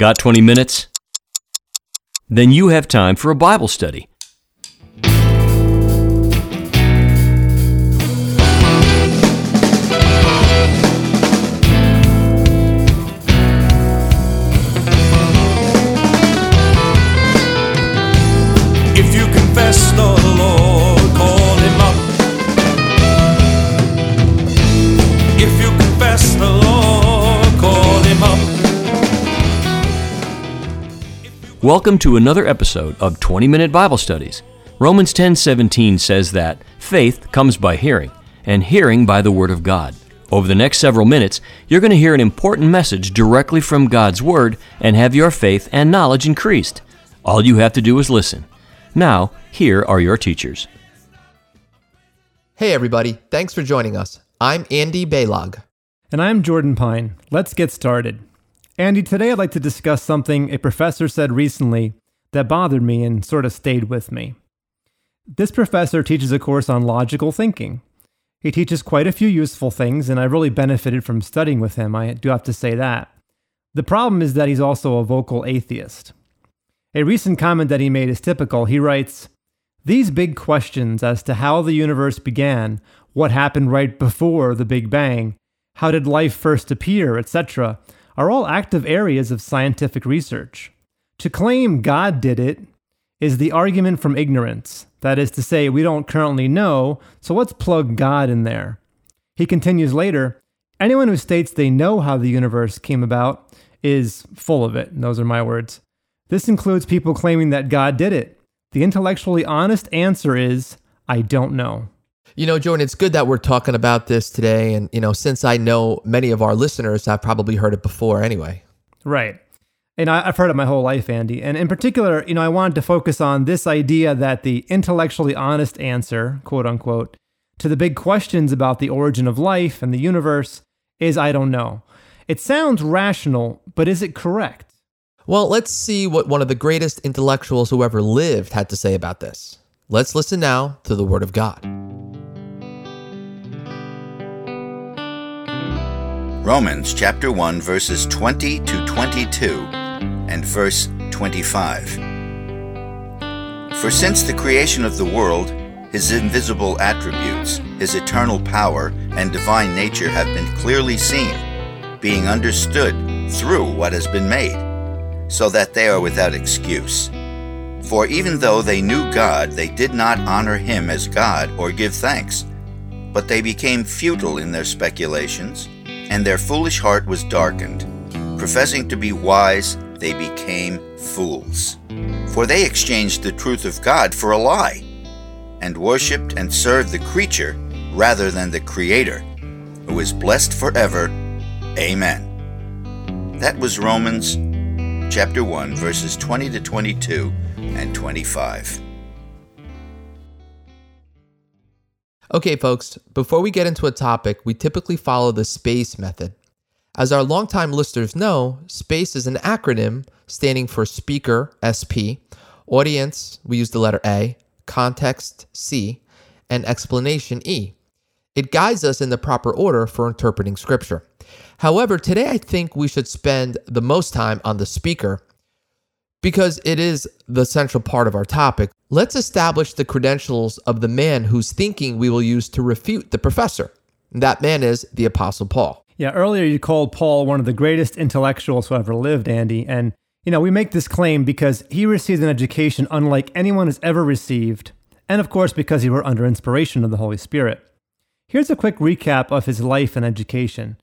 Got 20 minutes? Then you have time for a Bible study. Welcome to another episode of 20 Minute Bible Studies. Romans 10:17 says that faith comes by hearing, and hearing by the word of God. Over the next several minutes, you're going to hear an important message directly from God's word and have your faith and knowledge increased. All you have to do is listen. Now, here are your teachers. Hey everybody, thanks for joining us. I'm Andy Baylog. And I'm Jordan Pine. Let's get started. Andy, today I'd like to discuss something a professor said recently that bothered me and sort of stayed with me. This professor teaches a course on logical thinking. He teaches quite a few useful things, and I really benefited from studying with him, I do have to say that. The problem is that he's also a vocal atheist. A recent comment that he made is typical. He writes, These big questions as to how the universe began, what happened right before the Big Bang, how did life first appear, etc., are all active areas of scientific research. To claim God did it is the argument from ignorance. That is to say, we don't currently know, so let's plug God in there. He continues later anyone who states they know how the universe came about is full of it. Those are my words. This includes people claiming that God did it. The intellectually honest answer is I don't know. You know, Jordan, it's good that we're talking about this today. And, you know, since I know many of our listeners I've probably heard it before anyway. Right. And I, I've heard it my whole life, Andy. And in particular, you know, I wanted to focus on this idea that the intellectually honest answer, quote unquote, to the big questions about the origin of life and the universe is I don't know. It sounds rational, but is it correct? Well, let's see what one of the greatest intellectuals who ever lived had to say about this. Let's listen now to the Word of God. Romans chapter 1 verses 20 to 22 and verse 25. For since the creation of the world, his invisible attributes, his eternal power, and divine nature have been clearly seen, being understood through what has been made, so that they are without excuse. For even though they knew God, they did not honor him as God or give thanks, but they became futile in their speculations and their foolish heart was darkened. Professing to be wise, they became fools. For they exchanged the truth of God for a lie, and worshipped and served the creature rather than the Creator, who is blessed forever. Amen. That was Romans chapter 1, verses 20 to 22 and 25. Okay, folks, before we get into a topic, we typically follow the SPACE method. As our longtime listeners know, SPACE is an acronym standing for Speaker, SP, Audience, we use the letter A, Context, C, and Explanation, E. It guides us in the proper order for interpreting Scripture. However, today I think we should spend the most time on the speaker because it is the central part of our topic. Let's establish the credentials of the man whose thinking we will use to refute the professor. That man is the Apostle Paul. Yeah, earlier you called Paul one of the greatest intellectuals who ever lived, Andy. And, you know, we make this claim because he received an education unlike anyone has ever received, and of course, because he were under inspiration of the Holy Spirit. Here's a quick recap of his life and education.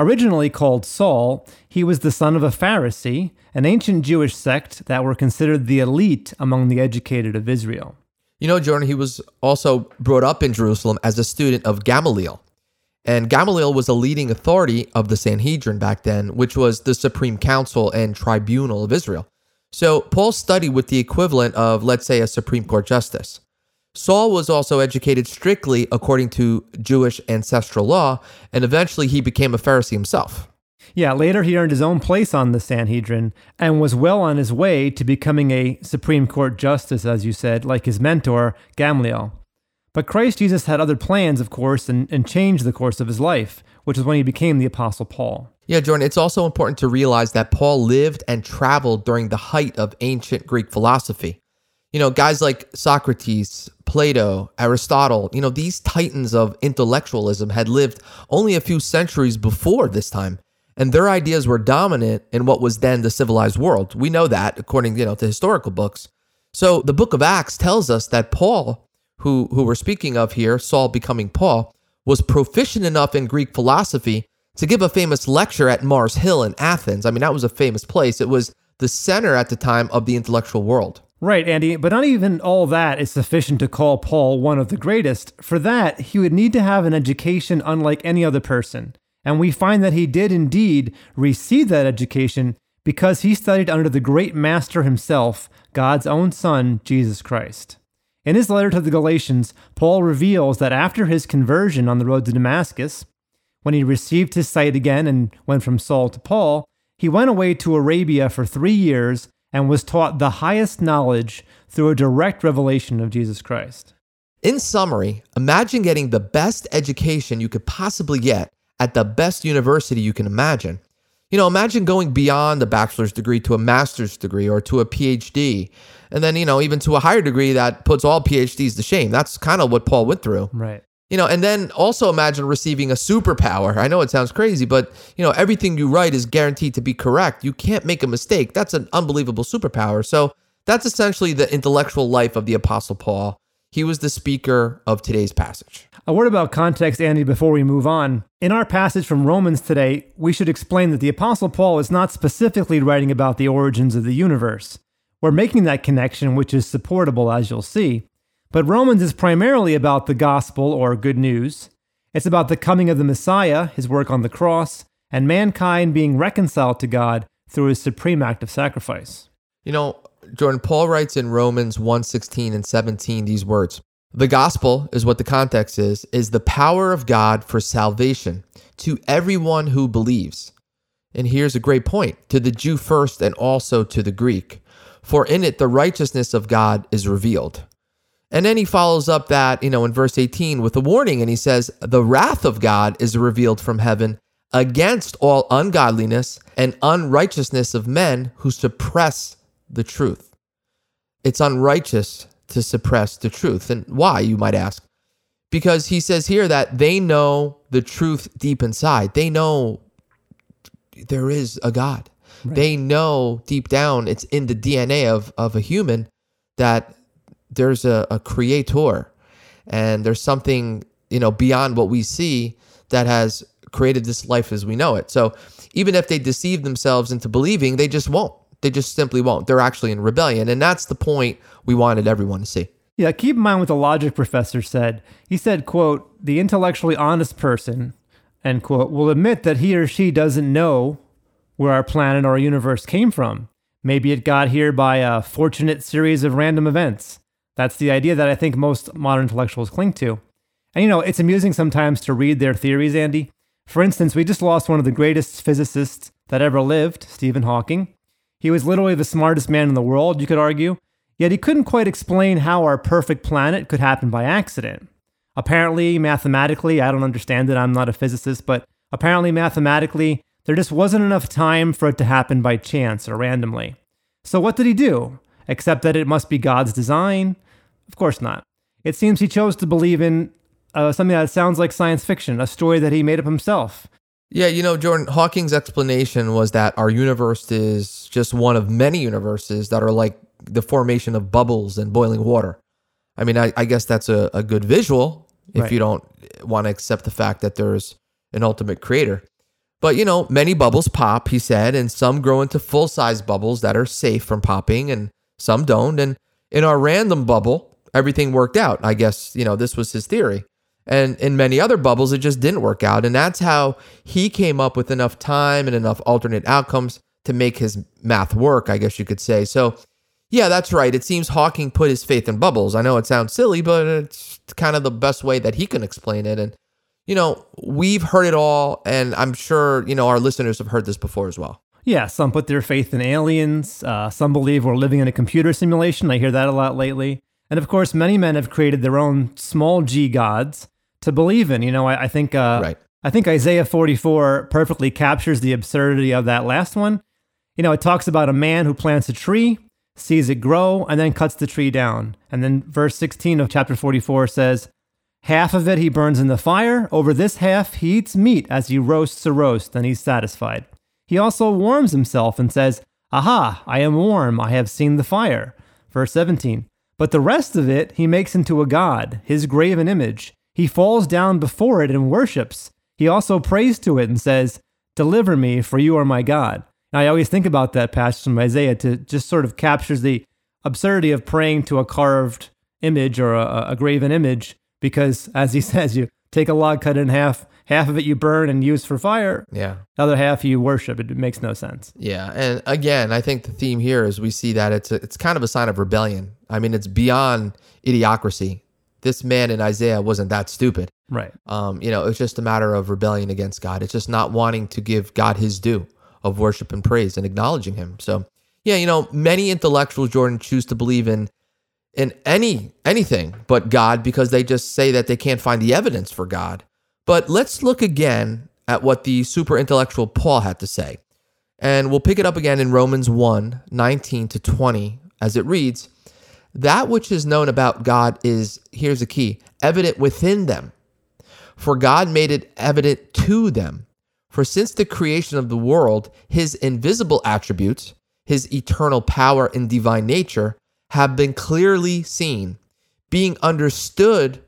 Originally called Saul, he was the son of a Pharisee, an ancient Jewish sect that were considered the elite among the educated of Israel. You know, Jordan, he was also brought up in Jerusalem as a student of Gamaliel. And Gamaliel was a leading authority of the Sanhedrin back then, which was the supreme council and tribunal of Israel. So Paul studied with the equivalent of, let's say, a Supreme Court justice. Saul was also educated strictly according to Jewish ancestral law, and eventually he became a Pharisee himself. Yeah, later he earned his own place on the Sanhedrin and was well on his way to becoming a Supreme Court justice, as you said, like his mentor, Gamaliel. But Christ Jesus had other plans, of course, and, and changed the course of his life, which is when he became the Apostle Paul. Yeah, Jordan, it's also important to realize that Paul lived and traveled during the height of ancient Greek philosophy. You know, guys like Socrates, Plato, Aristotle, you know, these titans of intellectualism had lived only a few centuries before this time, and their ideas were dominant in what was then the civilized world. We know that according, you know, to historical books. So the book of Acts tells us that Paul, who who we're speaking of here, Saul becoming Paul, was proficient enough in Greek philosophy to give a famous lecture at Mars Hill in Athens. I mean, that was a famous place. It was the center at the time of the intellectual world. Right, Andy, but not even all that is sufficient to call Paul one of the greatest. For that, he would need to have an education unlike any other person. And we find that he did indeed receive that education because he studied under the great master himself, God's own Son, Jesus Christ. In his letter to the Galatians, Paul reveals that after his conversion on the road to Damascus, when he received his sight again and went from Saul to Paul, he went away to Arabia for three years and was taught the highest knowledge through a direct revelation of Jesus Christ. In summary, imagine getting the best education you could possibly get at the best university you can imagine. You know, imagine going beyond a bachelor's degree to a master's degree or to a PhD, and then, you know, even to a higher degree that puts all PhDs to shame. That's kind of what Paul went through. Right. You know, and then also imagine receiving a superpower. I know it sounds crazy, but you know, everything you write is guaranteed to be correct. You can't make a mistake. That's an unbelievable superpower. So that's essentially the intellectual life of the Apostle Paul. He was the speaker of today's passage. A word about context, Andy, before we move on. In our passage from Romans today, we should explain that the Apostle Paul is not specifically writing about the origins of the universe. We're making that connection, which is supportable, as you'll see. But Romans is primarily about the gospel or good news. It's about the coming of the Messiah, his work on the cross, and mankind being reconciled to God through his supreme act of sacrifice. You know, Jordan Paul writes in Romans 1:16 and 17 these words. The gospel is what the context is, is the power of God for salvation to everyone who believes. And here's a great point to the Jew first and also to the Greek. For in it the righteousness of God is revealed. And then he follows up that, you know, in verse 18 with a warning, and he says, The wrath of God is revealed from heaven against all ungodliness and unrighteousness of men who suppress the truth. It's unrighteous to suppress the truth. And why, you might ask? Because he says here that they know the truth deep inside. They know there is a God. Right. They know deep down, it's in the DNA of, of a human that there's a, a creator and there's something you know beyond what we see that has created this life as we know it. So even if they deceive themselves into believing they just won't. They just simply won't. They're actually in rebellion. And that's the point we wanted everyone to see. Yeah keep in mind what the logic professor said. He said quote the intellectually honest person end quote will admit that he or she doesn't know where our planet or universe came from. Maybe it got here by a fortunate series of random events that's the idea that I think most modern intellectuals cling to. And you know, it's amusing sometimes to read their theories, Andy. For instance, we just lost one of the greatest physicists that ever lived, Stephen Hawking. He was literally the smartest man in the world, you could argue, yet he couldn't quite explain how our perfect planet could happen by accident. Apparently, mathematically, I don't understand it, I'm not a physicist, but apparently, mathematically, there just wasn't enough time for it to happen by chance or randomly. So, what did he do? Except that it must be God's design, of course not. It seems he chose to believe in uh, something that sounds like science fiction, a story that he made up himself. Yeah, you know, Jordan, Hawking's explanation was that our universe is just one of many universes that are like the formation of bubbles and boiling water. I mean, I, I guess that's a, a good visual if right. you don't want to accept the fact that there's an ultimate creator. But, you know, many bubbles pop, he said, and some grow into full size bubbles that are safe from popping, and some don't. And in our random bubble, everything worked out. I guess, you know, this was his theory. And in many other bubbles, it just didn't work out. And that's how he came up with enough time and enough alternate outcomes to make his math work, I guess you could say. So, yeah, that's right. It seems Hawking put his faith in bubbles. I know it sounds silly, but it's kind of the best way that he can explain it. And, you know, we've heard it all. And I'm sure, you know, our listeners have heard this before as well. Yeah, some put their faith in aliens. Uh, some believe we're living in a computer simulation. I hear that a lot lately. And of course, many men have created their own small g gods to believe in. You know, I, I think uh, right. I think Isaiah 44 perfectly captures the absurdity of that last one. You know, it talks about a man who plants a tree, sees it grow, and then cuts the tree down. And then verse 16 of chapter 44 says, Half of it he burns in the fire. Over this half he eats meat as he roasts a roast, and he's satisfied. He also warms himself and says, Aha, I am warm, I have seen the fire. Verse 17. But the rest of it he makes into a god, his graven image. He falls down before it and worships. He also prays to it and says, Deliver me, for you are my God. Now, I always think about that passage from Isaiah to just sort of captures the absurdity of praying to a carved image or a, a graven image, because as he says, you take a log, cut it in half, half of it you burn and use for fire, Yeah. the other half you worship. It, makes no sense. Yeah, and again, I think the theme here is we see that it's a, it's kind of a sign of rebellion. I mean, it's beyond idiocracy. This man in Isaiah wasn't that stupid. Right. Um, you know, it's just a matter of rebellion against God. It's just not wanting to give God His due of worship and praise and acknowledging Him. So, yeah, you know, many intellectuals, Jordan, choose to believe in in any anything but God because they just say that they can't find the evidence for God. But let's look again at what the super intellectual Paul had to say. And we'll pick it up again in Romans 1 19 to 20, as it reads That which is known about God is, here's the key, evident within them. For God made it evident to them. For since the creation of the world, his invisible attributes, his eternal power and divine nature, have been clearly seen, being understood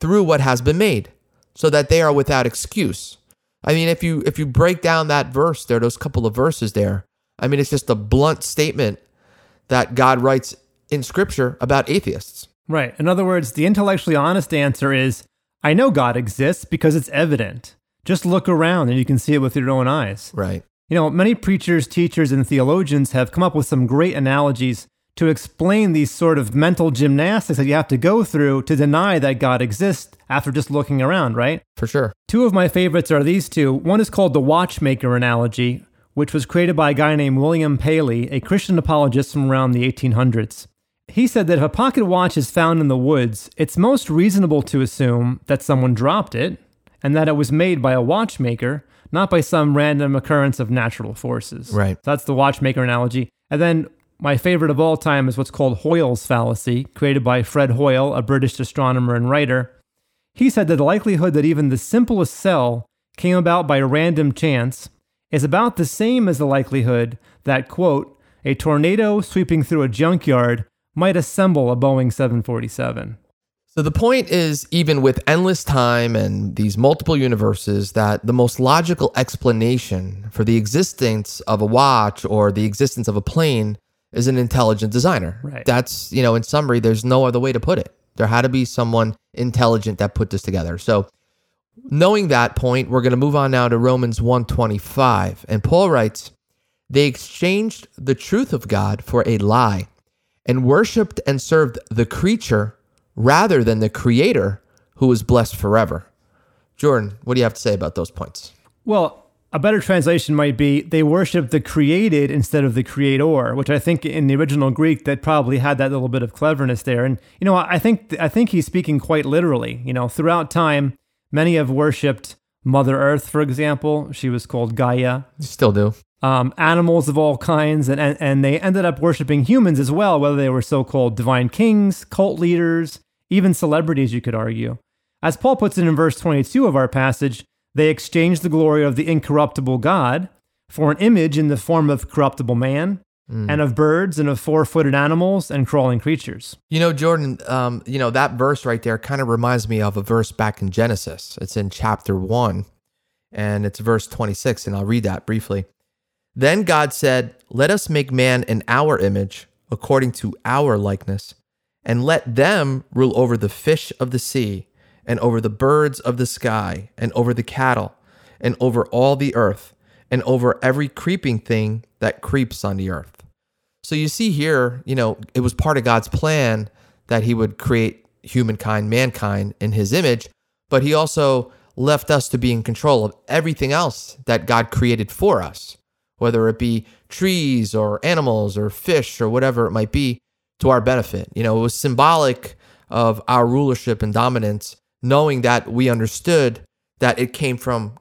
through what has been made, so that they are without excuse. I mean, if you if you break down that verse there, those couple of verses there, I mean, it's just a blunt statement that God writes in Scripture about atheists. Right. In other words, the intellectually honest answer is I know God exists because it's evident. Just look around and you can see it with your own eyes. Right. You know, many preachers, teachers, and theologians have come up with some great analogies to explain these sort of mental gymnastics that you have to go through to deny that God exists after just looking around, right? For sure. Two of my favorites are these two. One is called the watchmaker analogy, which was created by a guy named William Paley, a Christian apologist from around the 1800s. He said that if a pocket watch is found in the woods, it's most reasonable to assume that someone dropped it and that it was made by a watchmaker, not by some random occurrence of natural forces. Right. So that's the watchmaker analogy. And then my favorite of all time is what's called Hoyle's fallacy, created by Fred Hoyle, a British astronomer and writer. He said that the likelihood that even the simplest cell came about by random chance is about the same as the likelihood that, quote, a tornado sweeping through a junkyard might assemble a Boeing 747. So the point is, even with endless time and these multiple universes, that the most logical explanation for the existence of a watch or the existence of a plane is an intelligent designer. Right. That's, you know, in summary, there's no other way to put it. There had to be someone intelligent that put this together. So knowing that point, we're going to move on now to Romans 125. And Paul writes, they exchanged the truth of God for a lie and worshiped and served the creature rather than the creator who is blessed forever. Jordan, what do you have to say about those points? Well, a better translation might be they worship the created instead of the creator, which I think in the original Greek that probably had that little bit of cleverness there. And you know, I think I think he's speaking quite literally. You know, throughout time, many have worshipped Mother Earth, for example. She was called Gaia. Still do. Um, animals of all kinds, and, and and they ended up worshiping humans as well, whether they were so-called divine kings, cult leaders, even celebrities. You could argue, as Paul puts it in verse 22 of our passage. They exchanged the glory of the incorruptible God for an image in the form of corruptible man, and of birds, and of four footed animals, and crawling creatures. You know, Jordan, um, you know, that verse right there kind of reminds me of a verse back in Genesis. It's in chapter 1, and it's verse 26, and I'll read that briefly. Then God said, Let us make man in our image, according to our likeness, and let them rule over the fish of the sea, and over the birds of the sky, and over the cattle, and over all the earth, and over every creeping thing that creeps on the earth. So you see here, you know, it was part of God's plan that he would create humankind, mankind in his image, but he also left us to be in control of everything else that God created for us, whether it be trees or animals or fish or whatever it might be to our benefit. You know, it was symbolic of our rulership and dominance, knowing that we understood that it came from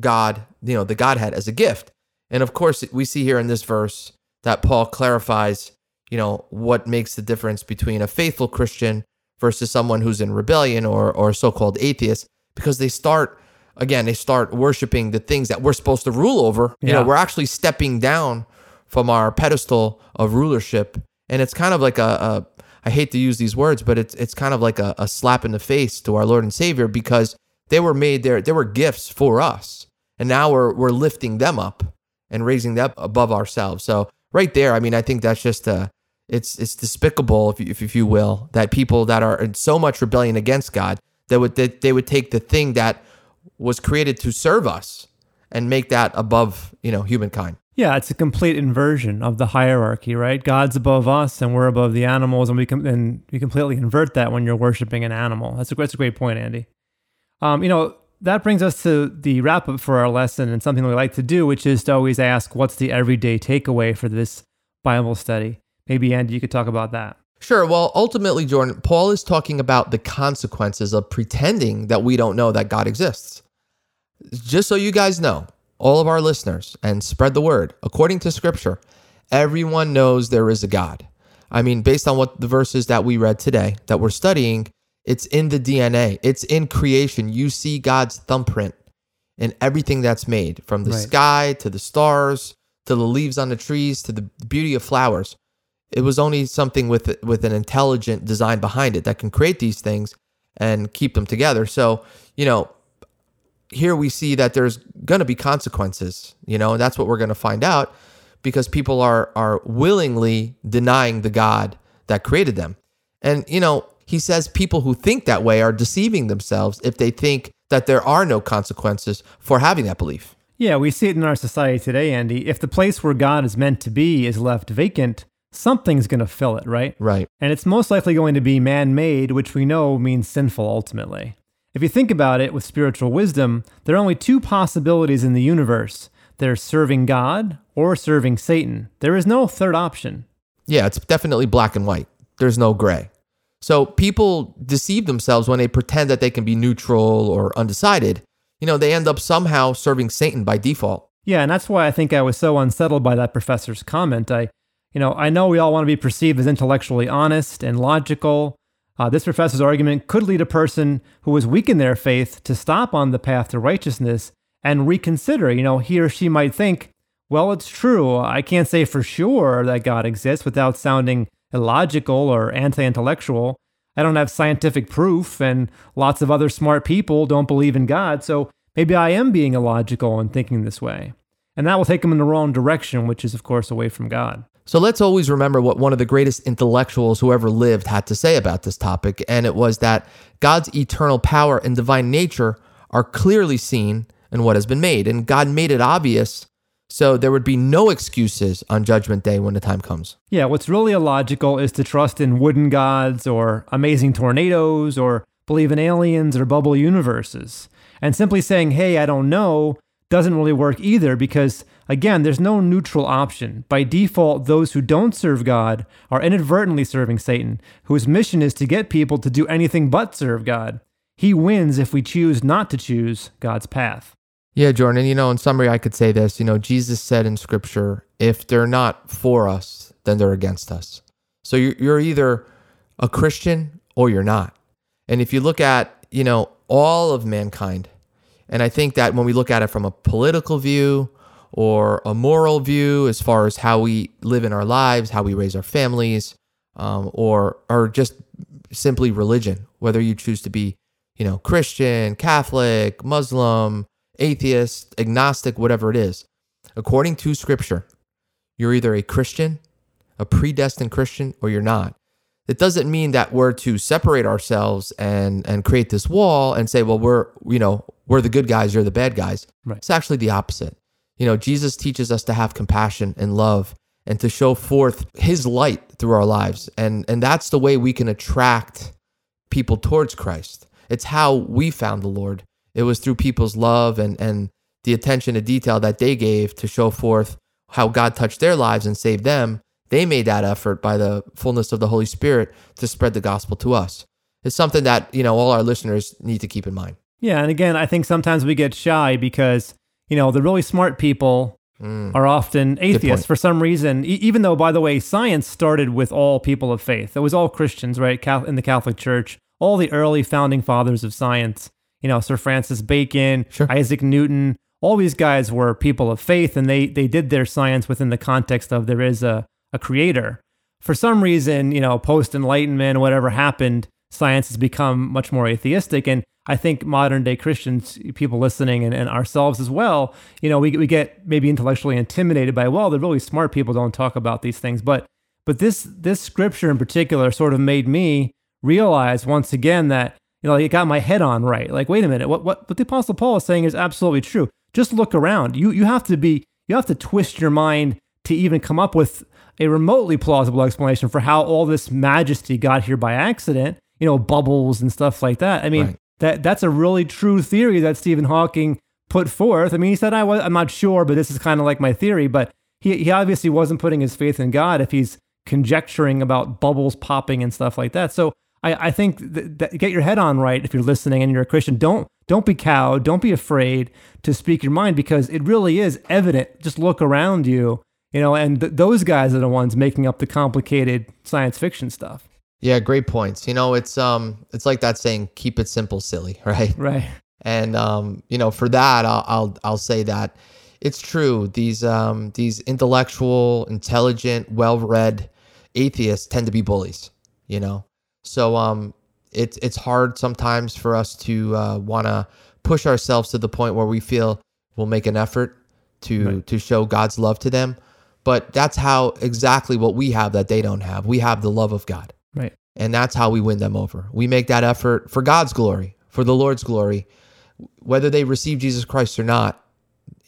God, you know, the Godhead as a gift. And of course, we see here in this verse that Paul clarifies, you know, what makes the difference between a faithful Christian versus someone who's in rebellion or or so-called atheist because they start again, they start worshiping the things that we're supposed to rule over. You know, we're actually stepping down from our pedestal of rulership. And it's kind of like a, a I hate to use these words, but it's it's kind of like a, a slap in the face to our Lord and Savior because they were made there, they were gifts for us. And now we're we're lifting them up and raising them above ourselves. So right there, I mean, I think that's just uh it's it's despicable, if you, if, if you will, that people that are in so much rebellion against God that would that they would take the thing that was created to serve us and make that above you know humankind. Yeah, it's a complete inversion of the hierarchy, right? God's above us, and we're above the animals, and we com- and we completely invert that when you're worshiping an animal. That's a that's a great point, Andy. Um, you know that brings us to the wrap up for our lesson, and something we like to do, which is to always ask, "What's the everyday takeaway for this Bible study?" Maybe Andy, you could talk about that. Sure. Well, ultimately, Jordan, Paul is talking about the consequences of pretending that we don't know that God exists. Just so you guys know, all of our listeners, and spread the word, according to scripture, everyone knows there is a God. I mean, based on what the verses that we read today that we're studying, it's in the DNA, it's in creation. You see God's thumbprint in everything that's made, from the Right. sky to the stars to the leaves on the trees to the beauty of flowers it was only something with with an intelligent design behind it that can create these things and keep them together. So, you know, here we see that there's going to be consequences, you know, and that's what we're going to find out because people are are willingly denying the God that created them. And you know, he says people who think that way are deceiving themselves if they think that there are no consequences for having that belief. Yeah, we see it in our society today, Andy. If the place where God is meant to be is left vacant, something's going to fill it, right? Right. And it's most likely going to be man made, which we know means sinful ultimately. If you think about it with spiritual wisdom, there are only two possibilities in the universe there's serving God or serving Satan. There is no third option. Yeah, it's definitely black and white. There's no gray. So people deceive themselves when they pretend that they can be neutral or undecided. You know, they end up somehow serving Satan by default. Yeah, and that's why I think I was so unsettled by that professor's comment. I, you know, I know we all want to be perceived as intellectually honest and logical. Uh, this professor's argument could lead a person who is weak in their faith to stop on the path to righteousness and reconsider. You know, he or she might think, well, it's true. I can't say for sure that God exists without sounding illogical or anti intellectual. I don't have scientific proof, and lots of other smart people don't believe in God, so maybe I am being illogical and thinking this way. And that will take them in the wrong direction, which is, of course, away from God. So let's always remember what one of the greatest intellectuals who ever lived had to say about this topic, and it was that God's eternal power and divine nature are clearly seen in what has been made, and God made it obvious so there would be no excuses on Judgment Day when the time comes. Yeah, what's really illogical is to trust in wooden gods or amazing tornadoes or believe in aliens or bubble universes. And simply saying, hey, I don't know, doesn't really work either because, again, there's no neutral option. By default, those who don't serve God are inadvertently serving Satan, whose mission is to get people to do anything but serve God. He wins if we choose not to choose God's path. Yeah, Jordan. You know, in summary, I could say this. You know, Jesus said in Scripture, if they're not for us, then they're against us. So you're, either a Christian or you're not. And if you look at, you know, all of mankind, and I think that when we look at it from a political view or a moral view, as far as how we live in our lives, how we raise our families, um, or or just simply religion, whether you choose to be, you know, Christian, Catholic, Muslim, atheist, agnostic, whatever it is, according to Scripture, you're either a Christian, a predestined Christian, or you're not. It doesn't mean that we're to separate ourselves and and create this wall and say, well, we're you know we're the good guys, you're the bad guys. Right. It's actually the opposite. You know, Jesus teaches us to have compassion and love and to show forth His light through our lives, and and that's the way we can attract people towards Christ. It's how we found the Lord. It was through people's love and and the attention to detail that they gave to show forth how God touched their lives and saved them. They made that effort by the fullness of the Holy Spirit to spread the gospel to us. It's something that, you know, all our listeners need to keep in mind. Yeah, and again, I think sometimes we get shy because, you know, the really smart people mm. are often atheists for some reason, e- even though, by the way, science started with all people of faith. It was all Christians, right, in the Catholic Church. All the early founding fathers of science, you know, Sir Francis Bacon, Sure. Isaac Newton, all these guys were people of faith and they, they did their science within the context of there is a, a creator. For some reason, you know, post enlightenment, whatever happened, science has become much more atheistic. And I think modern day Christians, people listening and, and ourselves as well, you know, we, we get maybe intellectually intimidated by, well, the really smart people don't talk about these things. But but this this scripture in particular sort of made me realize once again that, you know, it got my head on right. Like, wait a minute, what what, what the Apostle Paul is saying is absolutely true. Just look around. You you have to be you have to twist your mind to even come up with a remotely plausible explanation for how all this majesty got here by accident, you know, bubbles and stuff like that. I mean, Right. That that's a really true theory that Stephen Hawking put forth. I mean, he said I was I'm not sure, but this is kind of like my theory, but he he obviously wasn't putting his faith in God if he's conjecturing about bubbles popping and stuff like that. So I, I think that, that get your head on right if you're listening and you're a Christian. Don't don't be cowed. Don't be afraid to speak your mind because it really is evident. Just look around you, you know, and th- those guys are the ones making up the complicated science fiction stuff. Yeah, great points. You know, it's um, it's like that saying, "Keep it simple, silly," right? Right. And um, you know, for that, I'll I'll, I'll say that it's true. These um, these intellectual, intelligent, well-read atheists tend to be bullies. You know, so um, it's it's hard sometimes for us to uh, want to push ourselves to the point where we feel we'll make an effort to to show God's love to them. But that's how exactly what we have that they don't have. We have the love of God. Right. And that's how we win them over. We make that effort for God's glory, for the Lord's glory. Whether they receive Jesus Christ or not,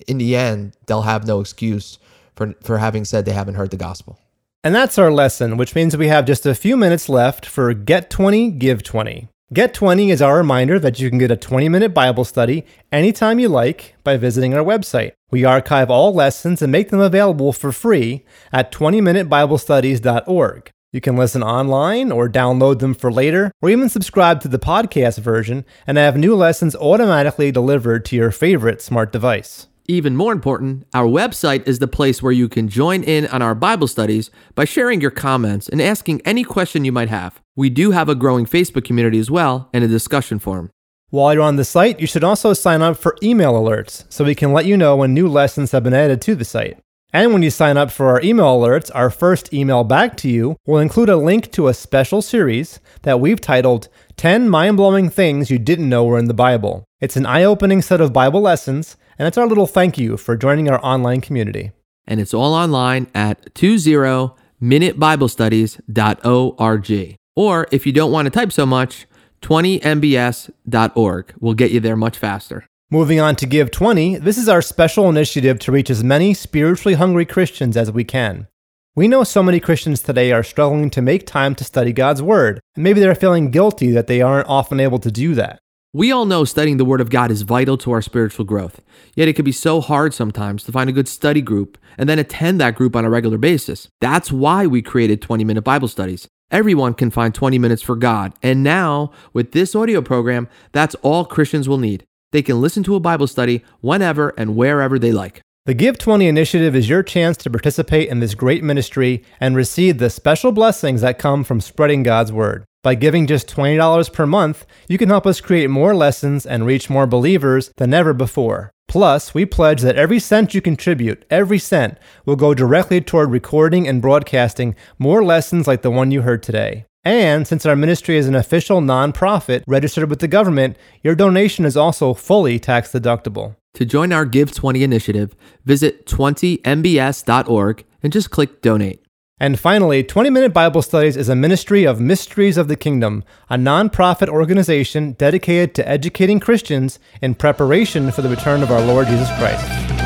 in the end, they'll have no excuse for, for having said they haven't heard the gospel. And that's our lesson, which means we have just a few minutes left for Get 20, Give 20. Get 20 is our reminder that you can get a 20 minute Bible study anytime you like by visiting our website. We archive all lessons and make them available for free at 20minutebiblestudies.org. You can listen online or download them for later, or even subscribe to the podcast version and have new lessons automatically delivered to your favorite smart device. Even more important, our website is the place where you can join in on our Bible studies by sharing your comments and asking any question you might have. We do have a growing Facebook community as well and a discussion forum. While you're on the site, you should also sign up for email alerts so we can let you know when new lessons have been added to the site. And when you sign up for our email alerts, our first email back to you will include a link to a special series that we've titled 10 Mind Blowing Things You Didn't Know Were in the Bible. It's an eye opening set of Bible lessons, and it's our little thank you for joining our online community. And it's all online at 20minutebiblestudies.org. Or if you don't want to type so much, 20mbs.org will get you there much faster. Moving on to Give 20, this is our special initiative to reach as many spiritually hungry Christians as we can. We know so many Christians today are struggling to make time to study God's Word, and maybe they're feeling guilty that they aren't often able to do that. We all know studying the Word of God is vital to our spiritual growth, yet it can be so hard sometimes to find a good study group and then attend that group on a regular basis. That's why we created 20 minute Bible studies. Everyone can find 20 minutes for God, and now with this audio program, that's all Christians will need. They can listen to a Bible study whenever and wherever they like. The Give 20 initiative is your chance to participate in this great ministry and receive the special blessings that come from spreading God's Word. By giving just $20 per month, you can help us create more lessons and reach more believers than ever before. Plus, we pledge that every cent you contribute, every cent, will go directly toward recording and broadcasting more lessons like the one you heard today. And since our ministry is an official nonprofit registered with the government, your donation is also fully tax deductible. To join our Give 20 initiative, visit 20mbs.org and just click donate. And finally, 20 Minute Bible Studies is a ministry of Mysteries of the Kingdom, a nonprofit organization dedicated to educating Christians in preparation for the return of our Lord Jesus Christ.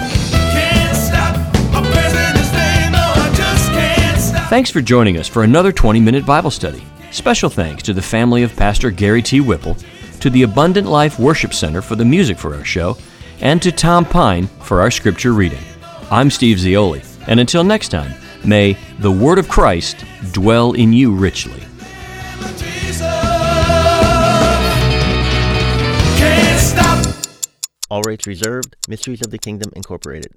Thanks for joining us for another 20 minute Bible study. Special thanks to the family of Pastor Gary T. Whipple, to the Abundant Life Worship Center for the music for our show, and to Tom Pine for our scripture reading. I'm Steve Zioli, and until next time, may the Word of Christ dwell in you richly. Jesus. Can't stop. All rights reserved. Mysteries of the Kingdom Incorporated.